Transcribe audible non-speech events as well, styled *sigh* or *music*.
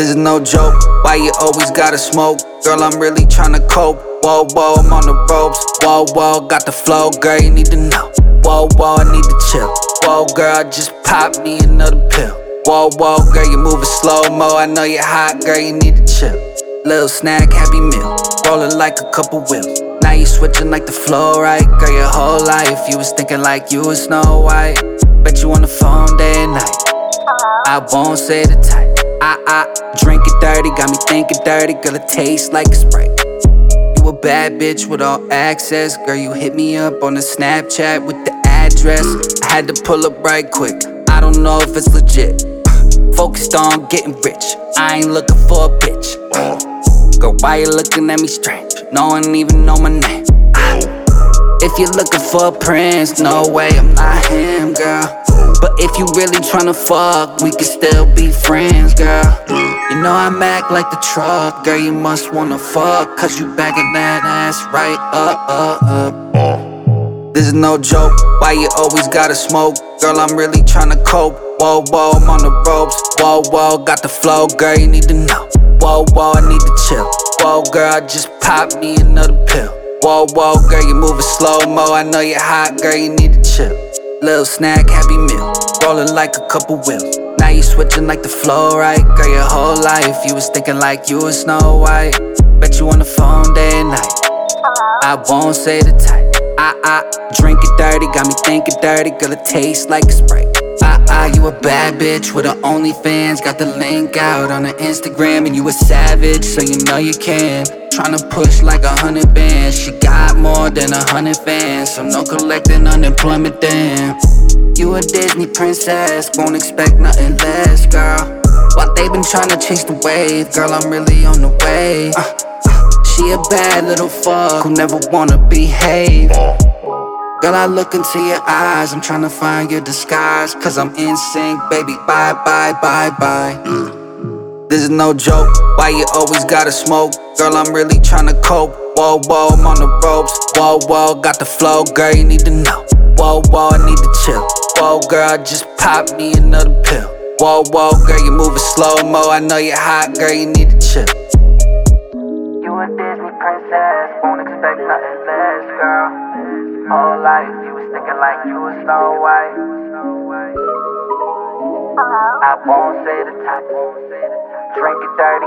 This is no joke. Why you always gotta smoke? Girl, I'm really tryna cope. Whoa, whoa, I'm on the ropes. Whoa, whoa, got the flow, girl, you need to know. Whoa, whoa, I need to chill. Whoa, girl, just pop me another pill. Whoa, whoa, girl, you moving slow mo. I know you're hot, girl, you need to chill. Little snack, happy meal. Rolling like a couple wheels. Now you switching like the flow, right? Girl, your whole life you was thinking like you was Snow White. Bet you on the phone day and night. I won't say the type. I, I drink it dirty, got me thinking dirty. Girl, it tastes like a Sprite. You a bad bitch with all access. Girl, you hit me up on the Snapchat with the address. I had to pull up right quick. I don't know if it's legit. *sighs* Focused on getting rich. I ain't looking for a bitch. Girl, why you looking at me strange? No one even know my name. If you're looking for a prince, no way, I'm not him, girl. But if you really tryna fuck, we can still be friends, girl. You know I'm act like the truck, girl. You must wanna fuck, cause you backing that ass right up, up, up. This is no joke, why you always gotta smoke? Girl, I'm really tryna cope. Whoa, whoa, I'm on the ropes. Whoa, whoa, got the flow, girl, you need to know. Whoa, whoa, I need to chill. Girl, just pop me another pill. Whoa, whoa, girl, you moving slow mo. I know you're hot, girl, you need to chill. Little snack, happy meal. Rolling like a couple wheels. Now you switching like the flow, right? Girl, your whole life you was thinking like you was Snow White. Bet you on the phone day and night. I won't say the type. I, I drink it dirty, got me thinking dirty. Girl, it tastes like a Sprite. I, I, you a bad bitch with a OnlyFans. Got the link out on the Instagram, and you a savage, so you know you can. Tryna push like a hundred bands. She got more than a hundred fans, so no collecting unemployment. Damn, you a Disney princess, won't expect nothing less, girl. While they been tryna chase the wave, girl, I'm really on the way. Uh, she a bad little fuck who never wanna behave. Girl, I look into your eyes, I'm tryna find your disguise. Cause I'm in sync, baby. Bye, bye, bye, bye. This is no joke, why you always gotta smoke? Girl, I'm really tryna cope. Whoa, whoa, I'm on the ropes. Whoa, whoa, got the flow, girl, you need to know. Whoa, whoa, I need to chill. Whoa, girl, just pop me another pill. Whoa, whoa, girl, you moving slow mo. I know you're hot, girl, you need to chill. You a Disney princess, won't expect nothing less, girl. Whole life you was thinking like you was Snow White. Hello? I won't say the type. Drink it dirty,